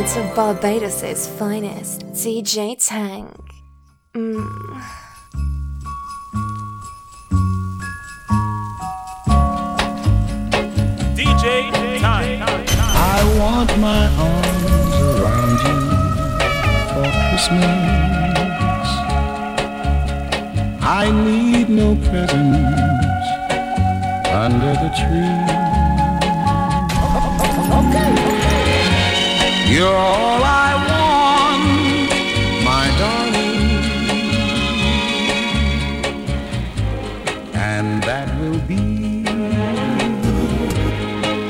now listening to Barbados' finest, DJ Tank. Mm. DJ Time. I want my arms around you for Christmas. I need no presents under the tree. You're all I want, my darling. And that will be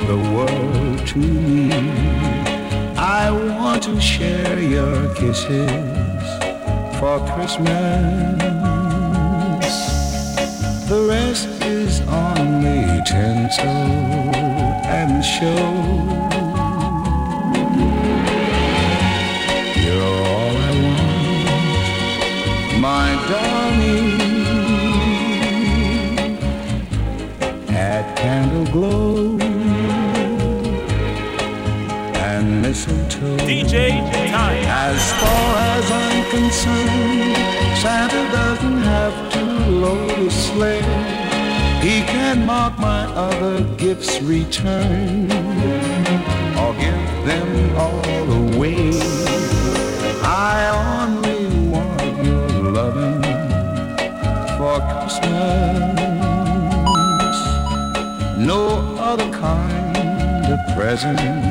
the world to me. I want to share your kisses for Christmas. The rest is only tinsel and show. Gifts returned or give them all away. I only want your loving for Christmas. No other kind of present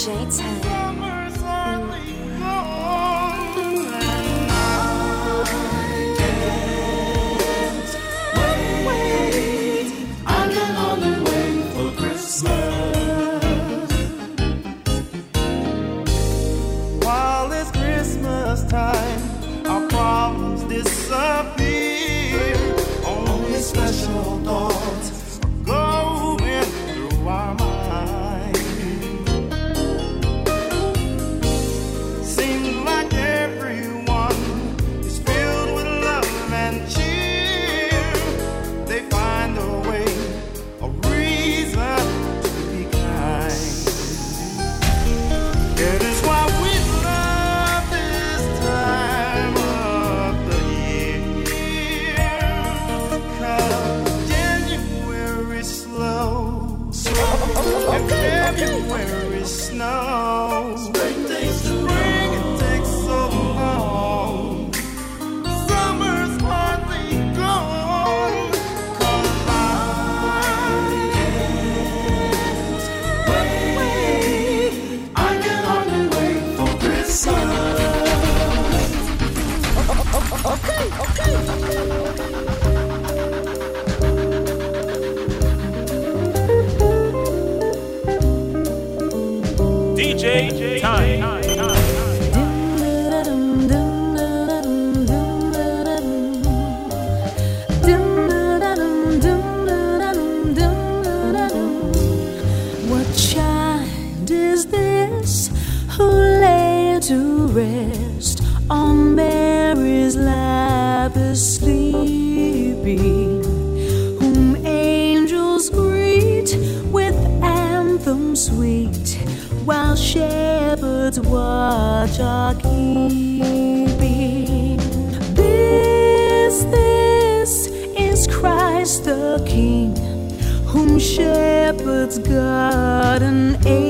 DJ Tank. Summer's shepherds watch are keeping. This, this is Christ the King, whom shepherds guard and angels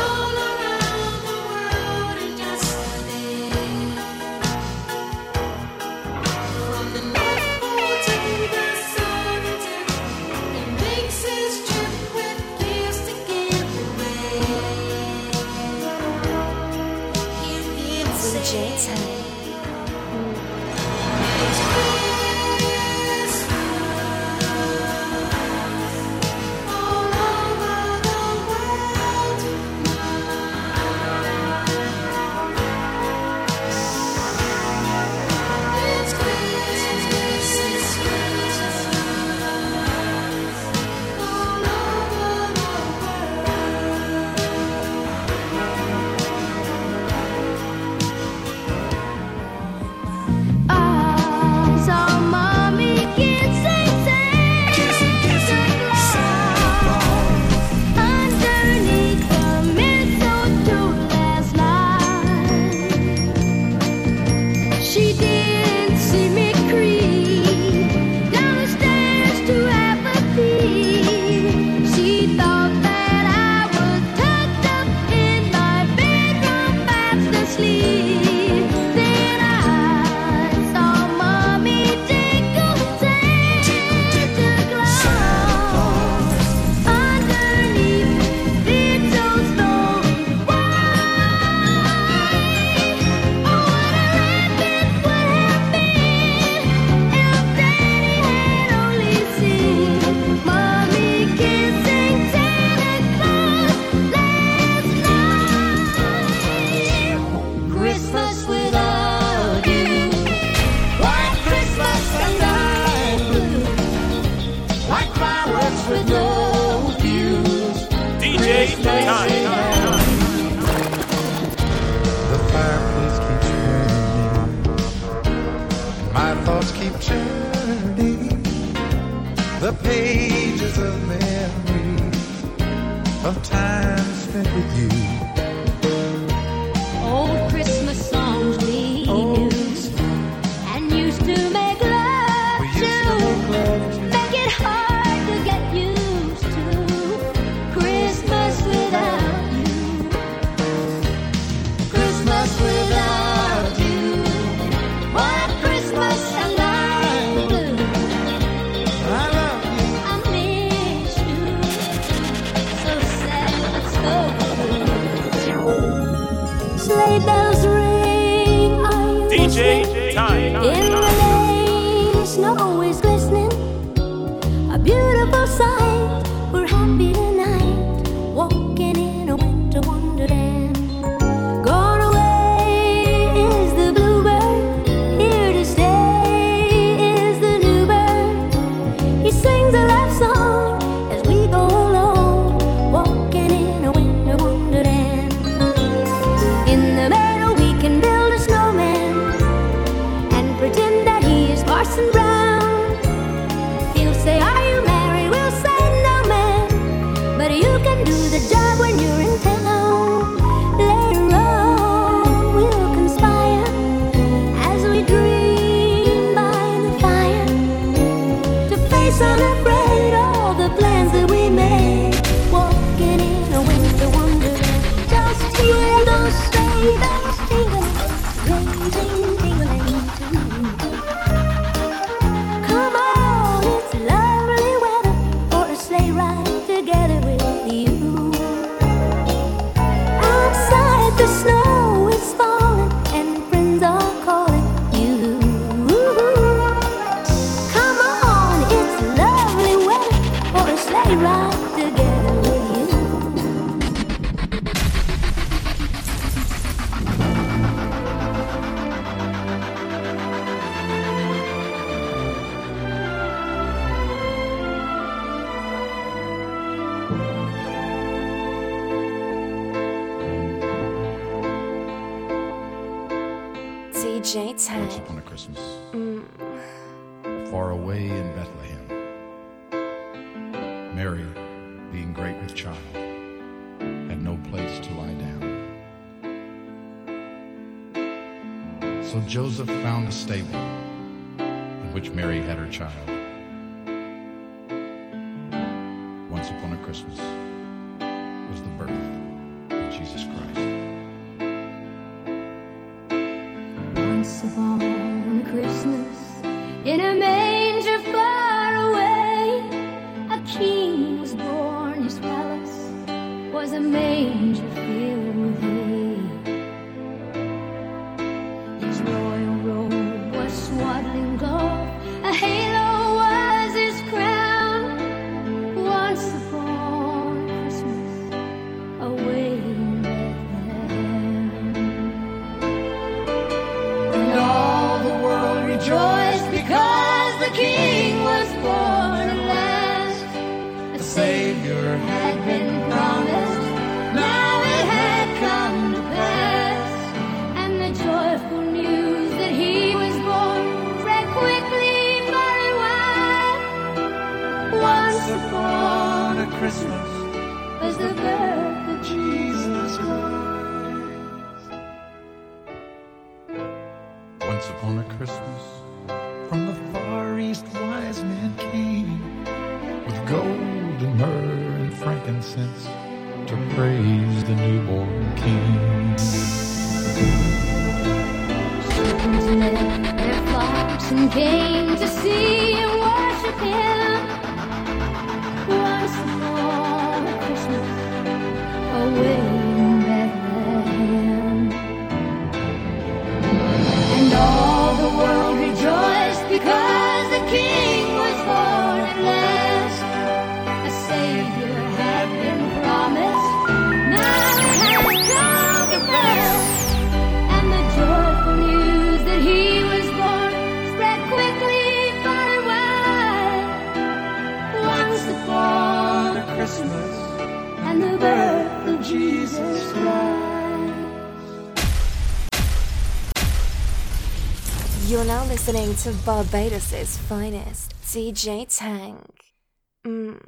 far away in Bethlehem. Mary, being great with child, had no place to lie down. So Joseph found a stable in which Mary had her child. You're now listening to Barbados' finest, DJ Tank. Mm.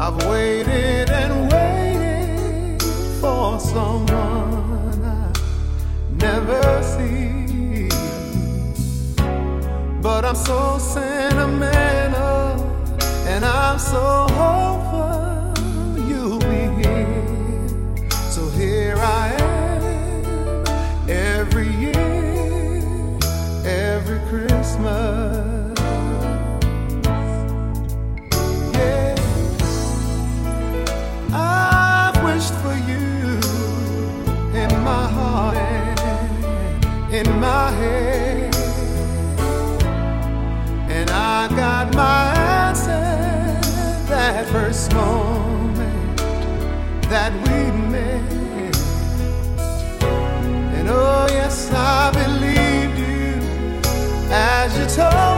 I've waited. someone I never see. But I'm so sentimental and I'm so. I got my answer that first moment that we met. And oh, yes, I believed you as you told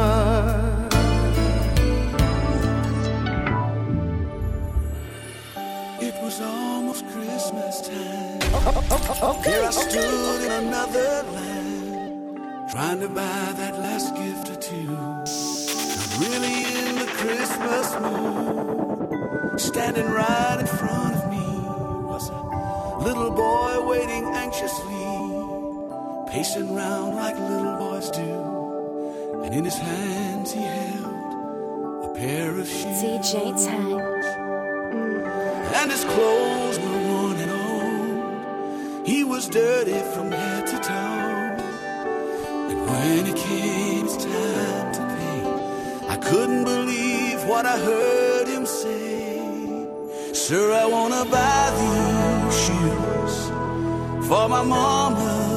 Christmas. It was almost Christmas time. Oh, oh, oh, okay, Here I stood in another land, trying to buy that last gift or two. Not really in the Christmas mood. Standing right in front of me was a little boy waiting anxiously, pacing round like little boys do. And in his hands he held a pair of shoes DJ Tank. and his clothes were worn and old. He was dirty from head to toe. And when it came his time to pay, I couldn't believe what I heard him say. Sir, I wanna buy these shoes for my mama.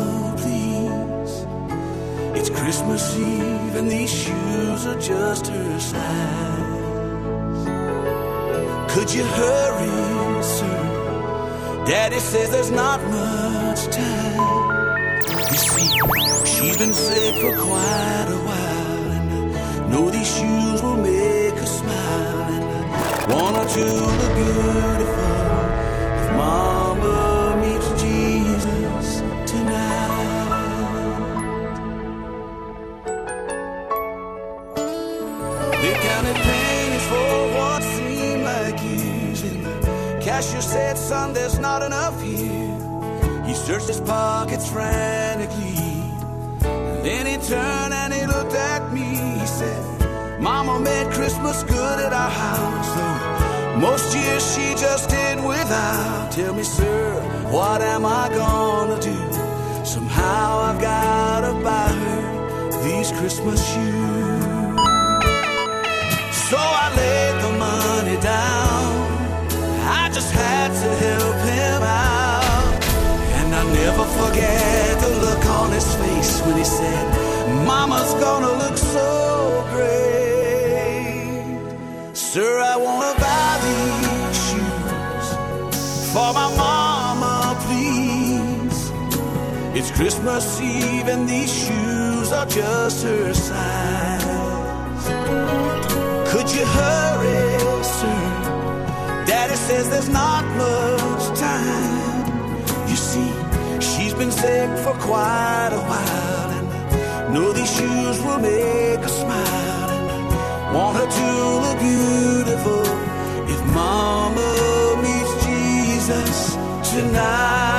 It's Christmas Eve and these shoes are just her size. Could you hurry, sir? Daddy says there's not much time. You see, she's been sick for quite a while, and I know these shoes will make her smile. And want her to look beautiful if Mama They counted pennies for what seemed like years. And the cashier said, Son, there's not enough here. He searched his pockets frantically. Then he turned and he looked at me. He said, Mama made Christmas good at our house. Though most years she just did without. Tell me, sir, what am I gonna do? Somehow I've gotta buy her these Christmas shoes. So I laid the money down. I just had to help him out. And I'll never forget the look on his face when he said, Mama's gonna look so great. Sir, I wanna buy these shoes for my mama, please. It's Christmas Eve and these shoes are just her size. Could you hurry, sir? Daddy says there's not much time. You see, she's been sick for quite a while, and I know these shoes will make her smile. And I want her to look beautiful if Mama meets Jesus tonight.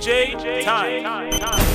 DJ Time.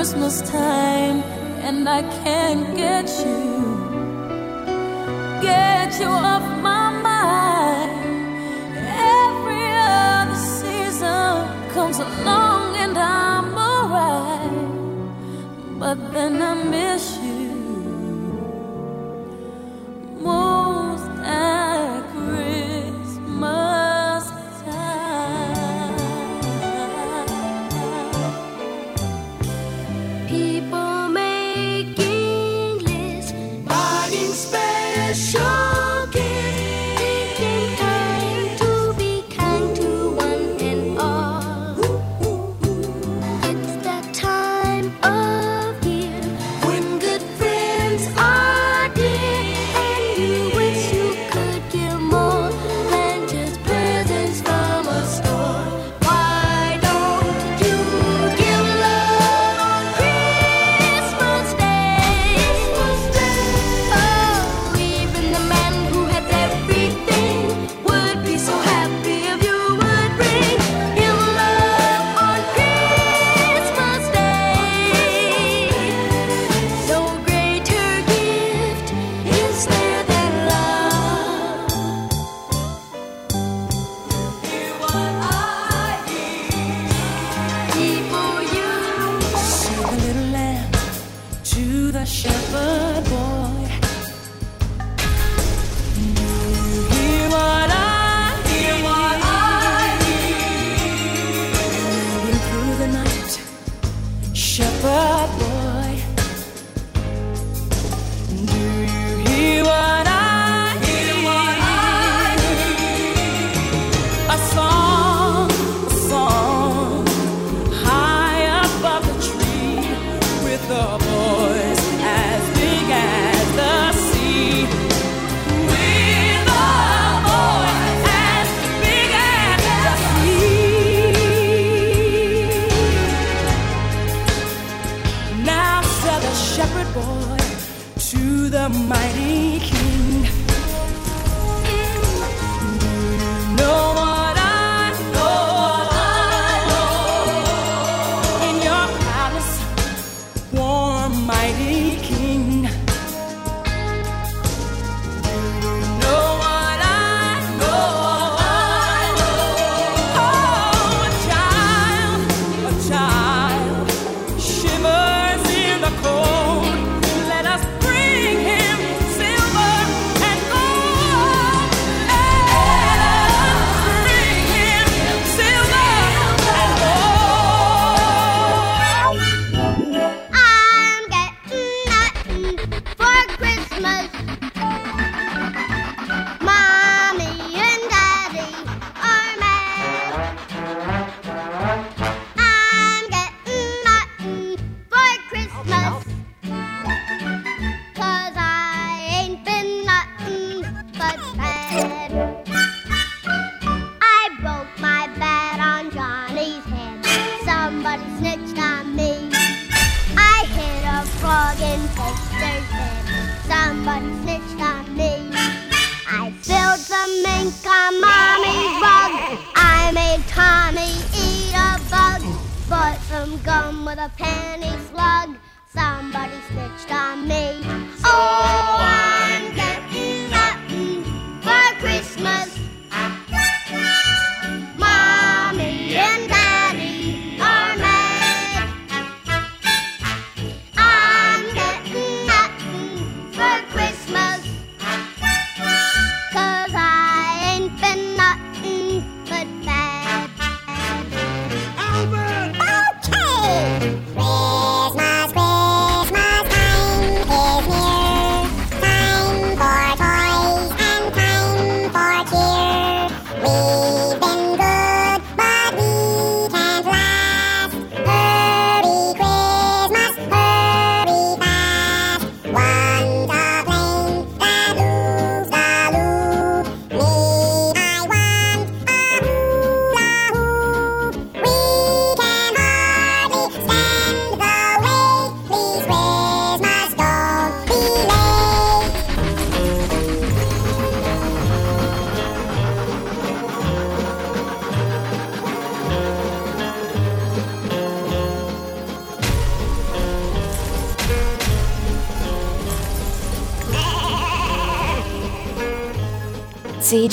Christmas time and I can't get you, get you off my mind. Every other season comes along and I'm alright, but then I miss you.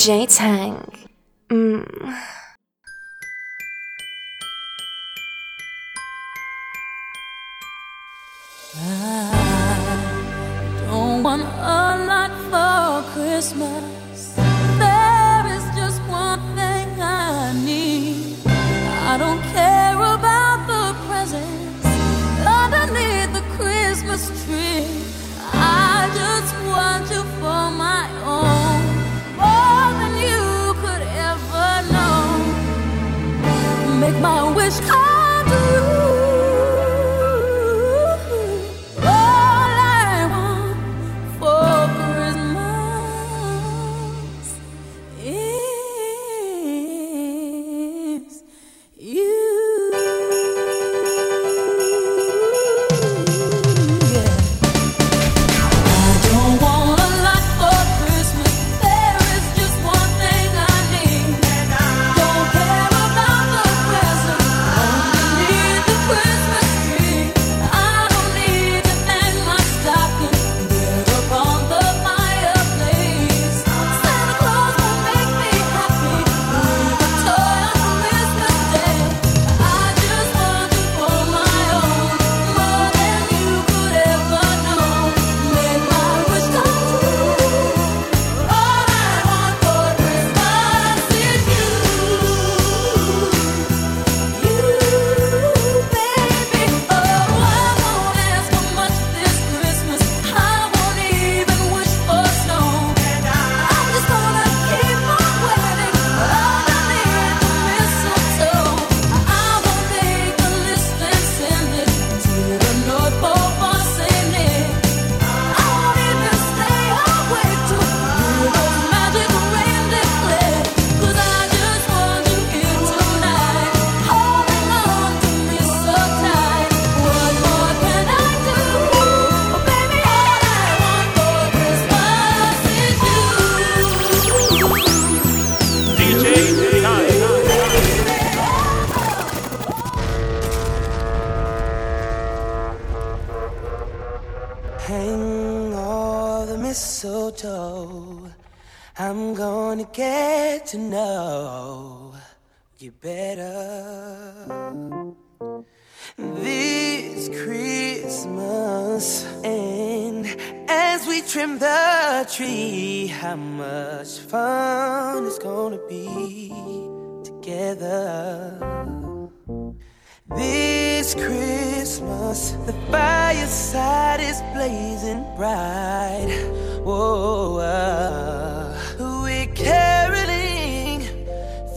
J Tank. I'm gonna get to know you better this Christmas. And as we trim the tree, how much fun it's gonna be together. This Christmas, the fireside is blazing bright. Whoa, uh, we're caroling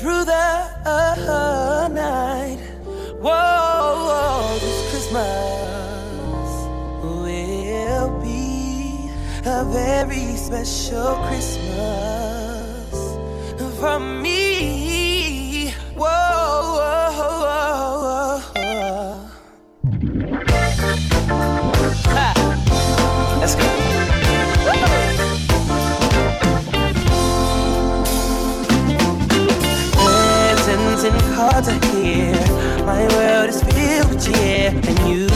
through the uh, night. Whoa, whoa, this Christmas will be a very special Christmas for me. Whoa. Let's. Legends and cards are here. My world is filled with cheer and you.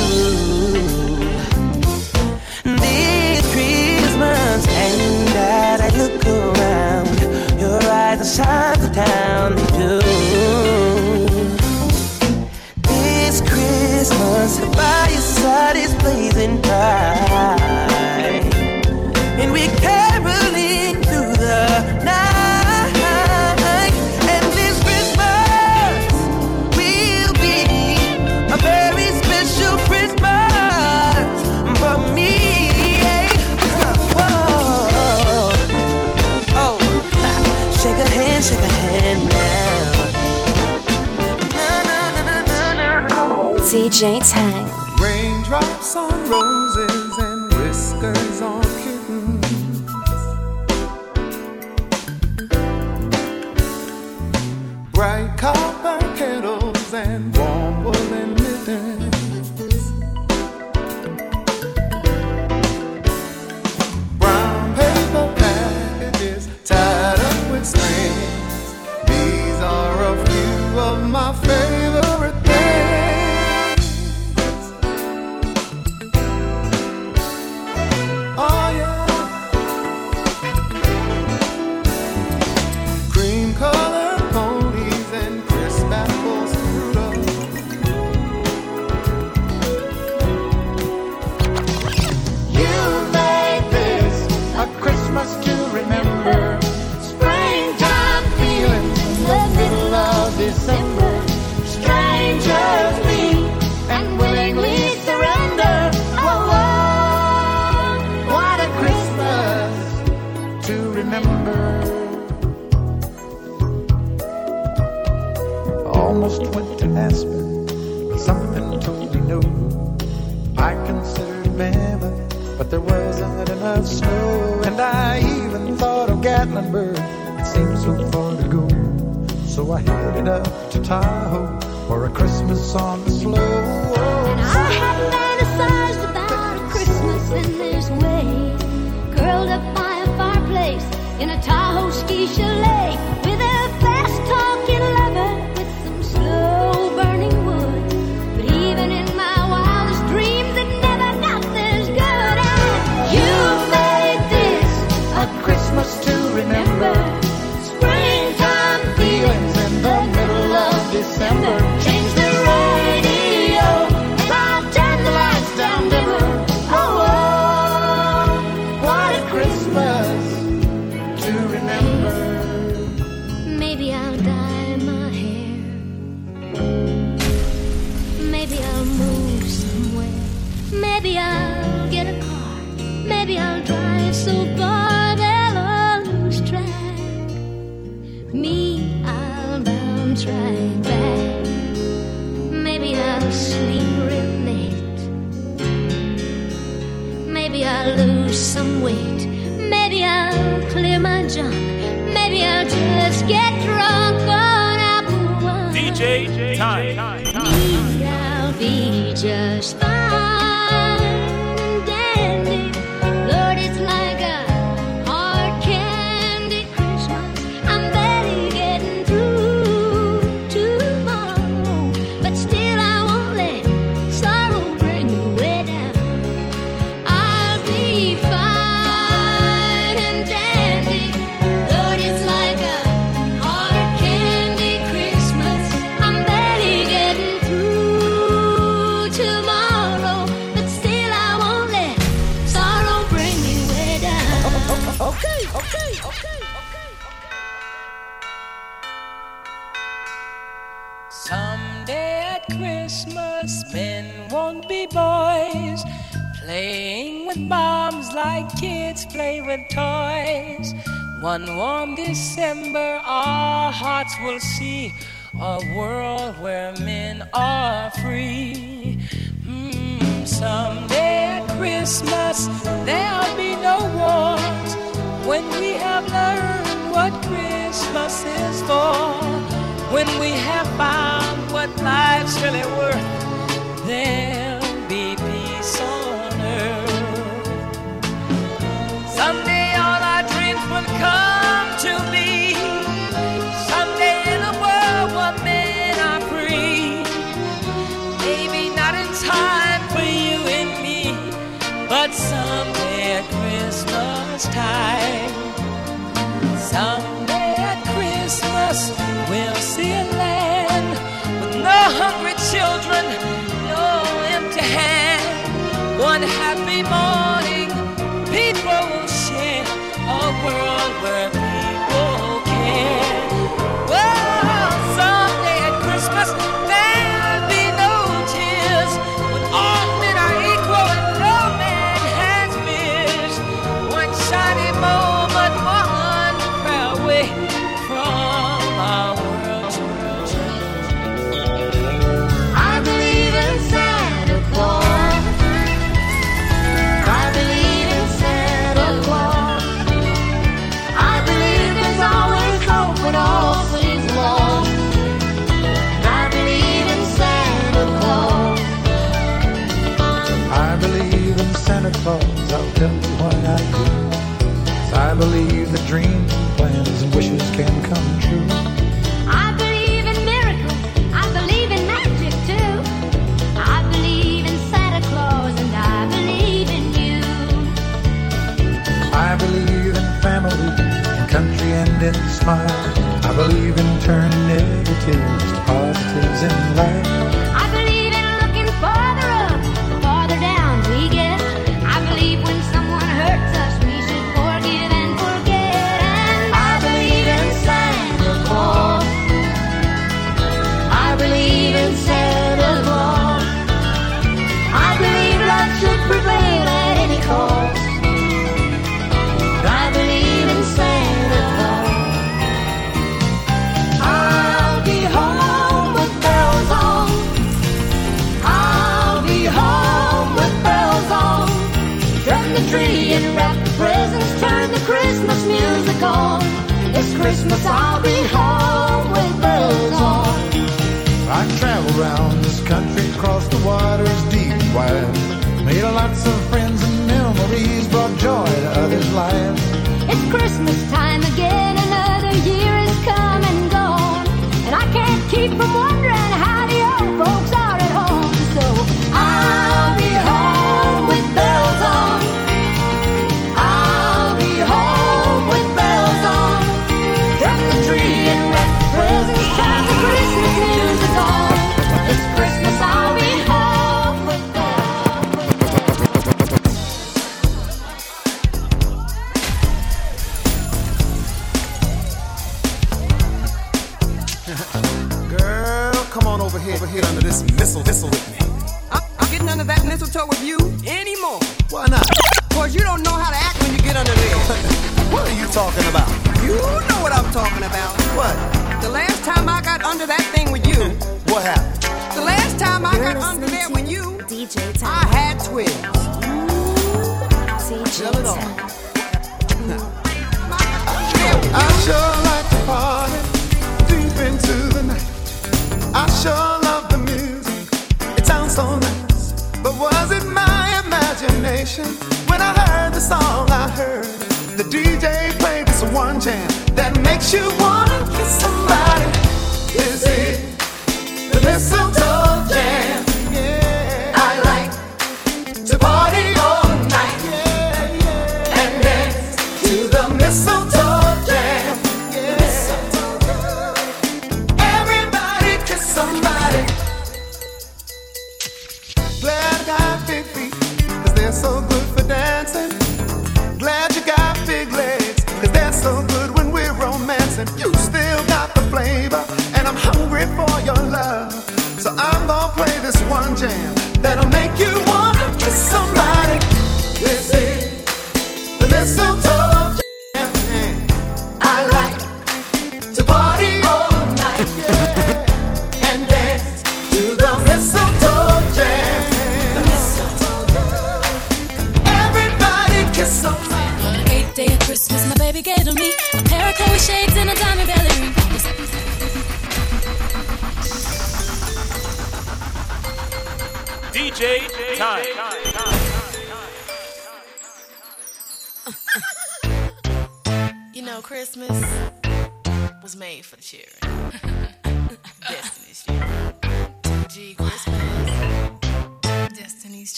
our hearts will see a world where men are free. Mm, someday at Christmas there'll be no wars when we have learned what Christmas is for. When we have found what life's really worth, there'll be peace on next time. Someday at Christmas, we'll see a land with no hungry children, no empty hand. One happy morning, people will share a world where I believe that dreams and plans and wishes can come true. I believe in miracles. I believe in magic too. I believe in Santa Claus and I believe in you. I believe in family, in country and in smile. I believe in turning negatives to positives in life. on. This Christmas I'll be home with bells on. I travel around this country, across the waters deep and wide. Made lots of friends and memories, brought joy to others' lives. It's Christmas time.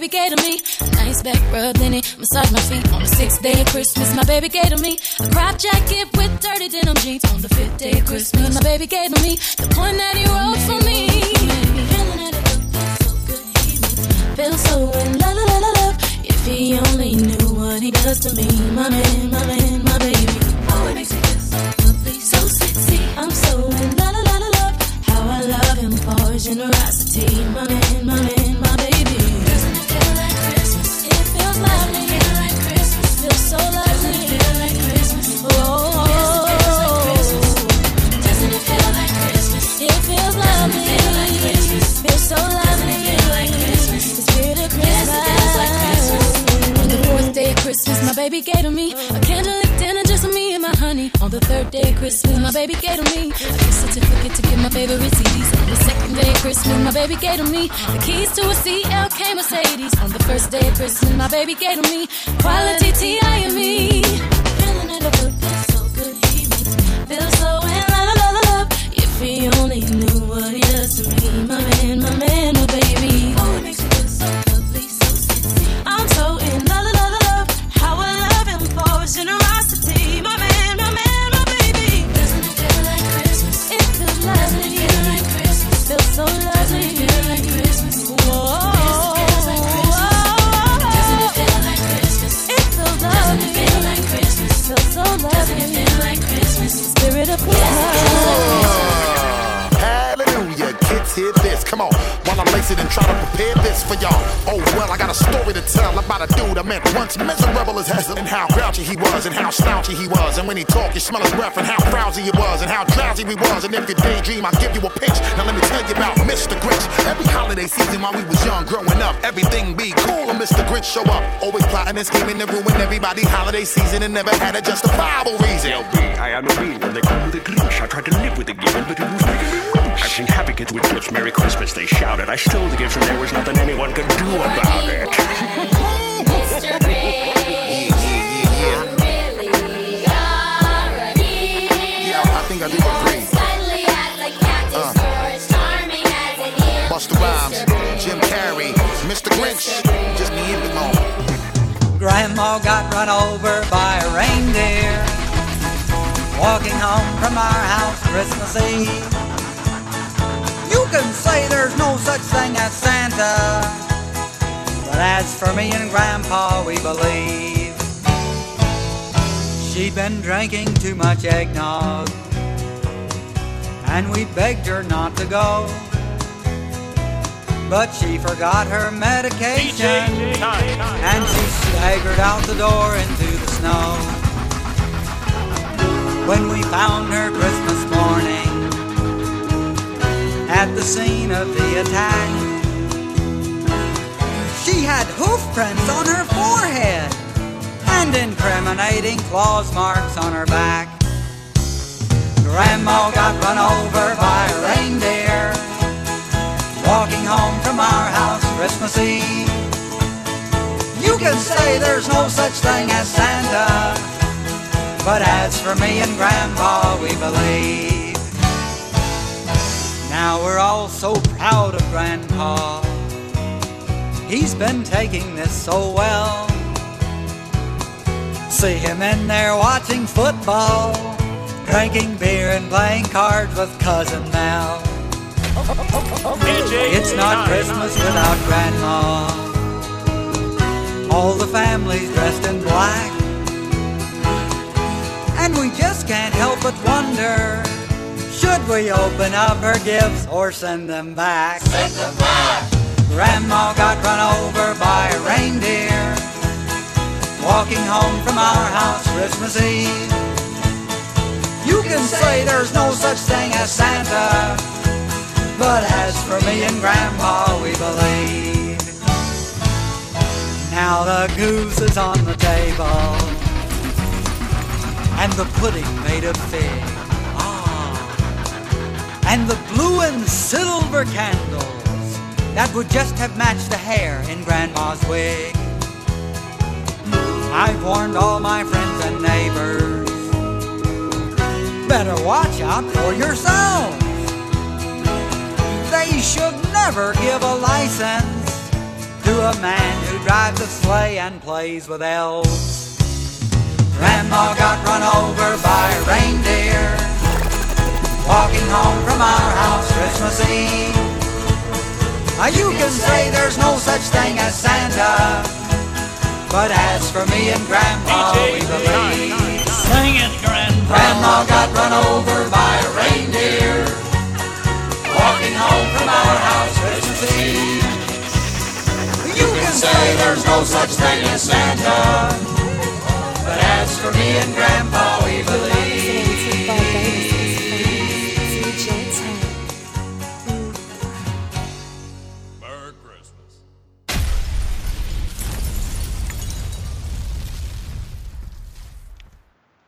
baby gave to me. A nice back rub in it, massage my feet. On the sixth day of Christmas, my baby gave to me. A crop jacket with dirty denim jeans. On the fifth day of Christmas, my baby gave to me. The point that he wrote for me. Feel so in love, love, love, love. If he only knew what he does to me, my man, my man, my baby. Oh, it makes me feel so so sexy. I'm so in love, love, love, love. How I love him for his generosity, my man, my man. baby gave to me. A candlelit dinner just for me and my honey. On the third day of Christmas, my baby gave to me. A gift certificate to get my favorite CDs. On the second day of Christmas, my baby gave to me. The keys to a CLK Mercedes. On the first day of Christmas, my baby gave to me. Quality T.I. and me. Feels so good. He makes me so in love, love, love. If he only knew what he does to me. My man, my man, my baby. For y'all. Oh well, I got a story to tell about a dude I met once, miserable as hell, and how grouchy he was, and how slouchy he was, and when he talked, you smell his breath, and how frowsy he was, and how drowsy we was, and if you daydream, I'll give you a pinch. Now let me tell you about Mr. Grinch. Every holiday season while we was young, growing up, everything be cool, and Mr. Grinch show up, always plotting and scheming to ruin everybody holiday season, and never had a justifiable reason. LB, I am a bean, and they call me the Grinch. I tried to live with the given, but it was making me. I've seen happy kids with gifts, Merry Christmas, they shouted. I stole the gifts, and there was nothing anyone could do about it. I think I do agree. Busta Rhymes, Jim Carrey, Mr. Grinch, just me and the moment. Grandma got run over by a reindeer walking home from our house Christmas Eve. Can say there's no such thing as Santa, but as for me and Grandpa, we believe she'd been drinking too much eggnog, and we begged her not to go. But she forgot her medication and she staggered out the door into the snow. When we found her Christmas morning at the scene of the attack, she had hoof prints on her forehead and incriminating claws marks on her back. Grandma got run over by a reindeer walking home from our house Christmas Eve. You can say there's no such thing as Santa, but as for me and Grandpa, we believe. Now we're all so proud of Grandpa. He's been taking this so well. See him in there watching football, drinking beer and playing cards with Cousin Mel. It's not Christmas without Grandma. All the family's dressed in black. And we just can't help but wonder should we open up her gifts or send them back? Send them back! Grandma got run over by a reindeer walking home from our house Christmas Eve. You can say there's no such thing as Santa. But as for me and Grandma, we believe. Now the goose is on the table, and the pudding made of fig. And the blue and silver candles that would just have matched the hair in Grandma's wig. I've warned all my friends and neighbors. Better watch out for yourselves they should never give a license to a man who drives a sleigh and plays with elves. Grandma got run over by a reindeer walking home from our house Christmas Eve. Ah, you can say there's no such thing as Santa, but as for me and Grandma, we believe. Sing it, Grandpa. Grandma got run over by a reindeer walking home from our house Christmas Eve. You can say there's no such thing as Santa, but as for me and Grandma,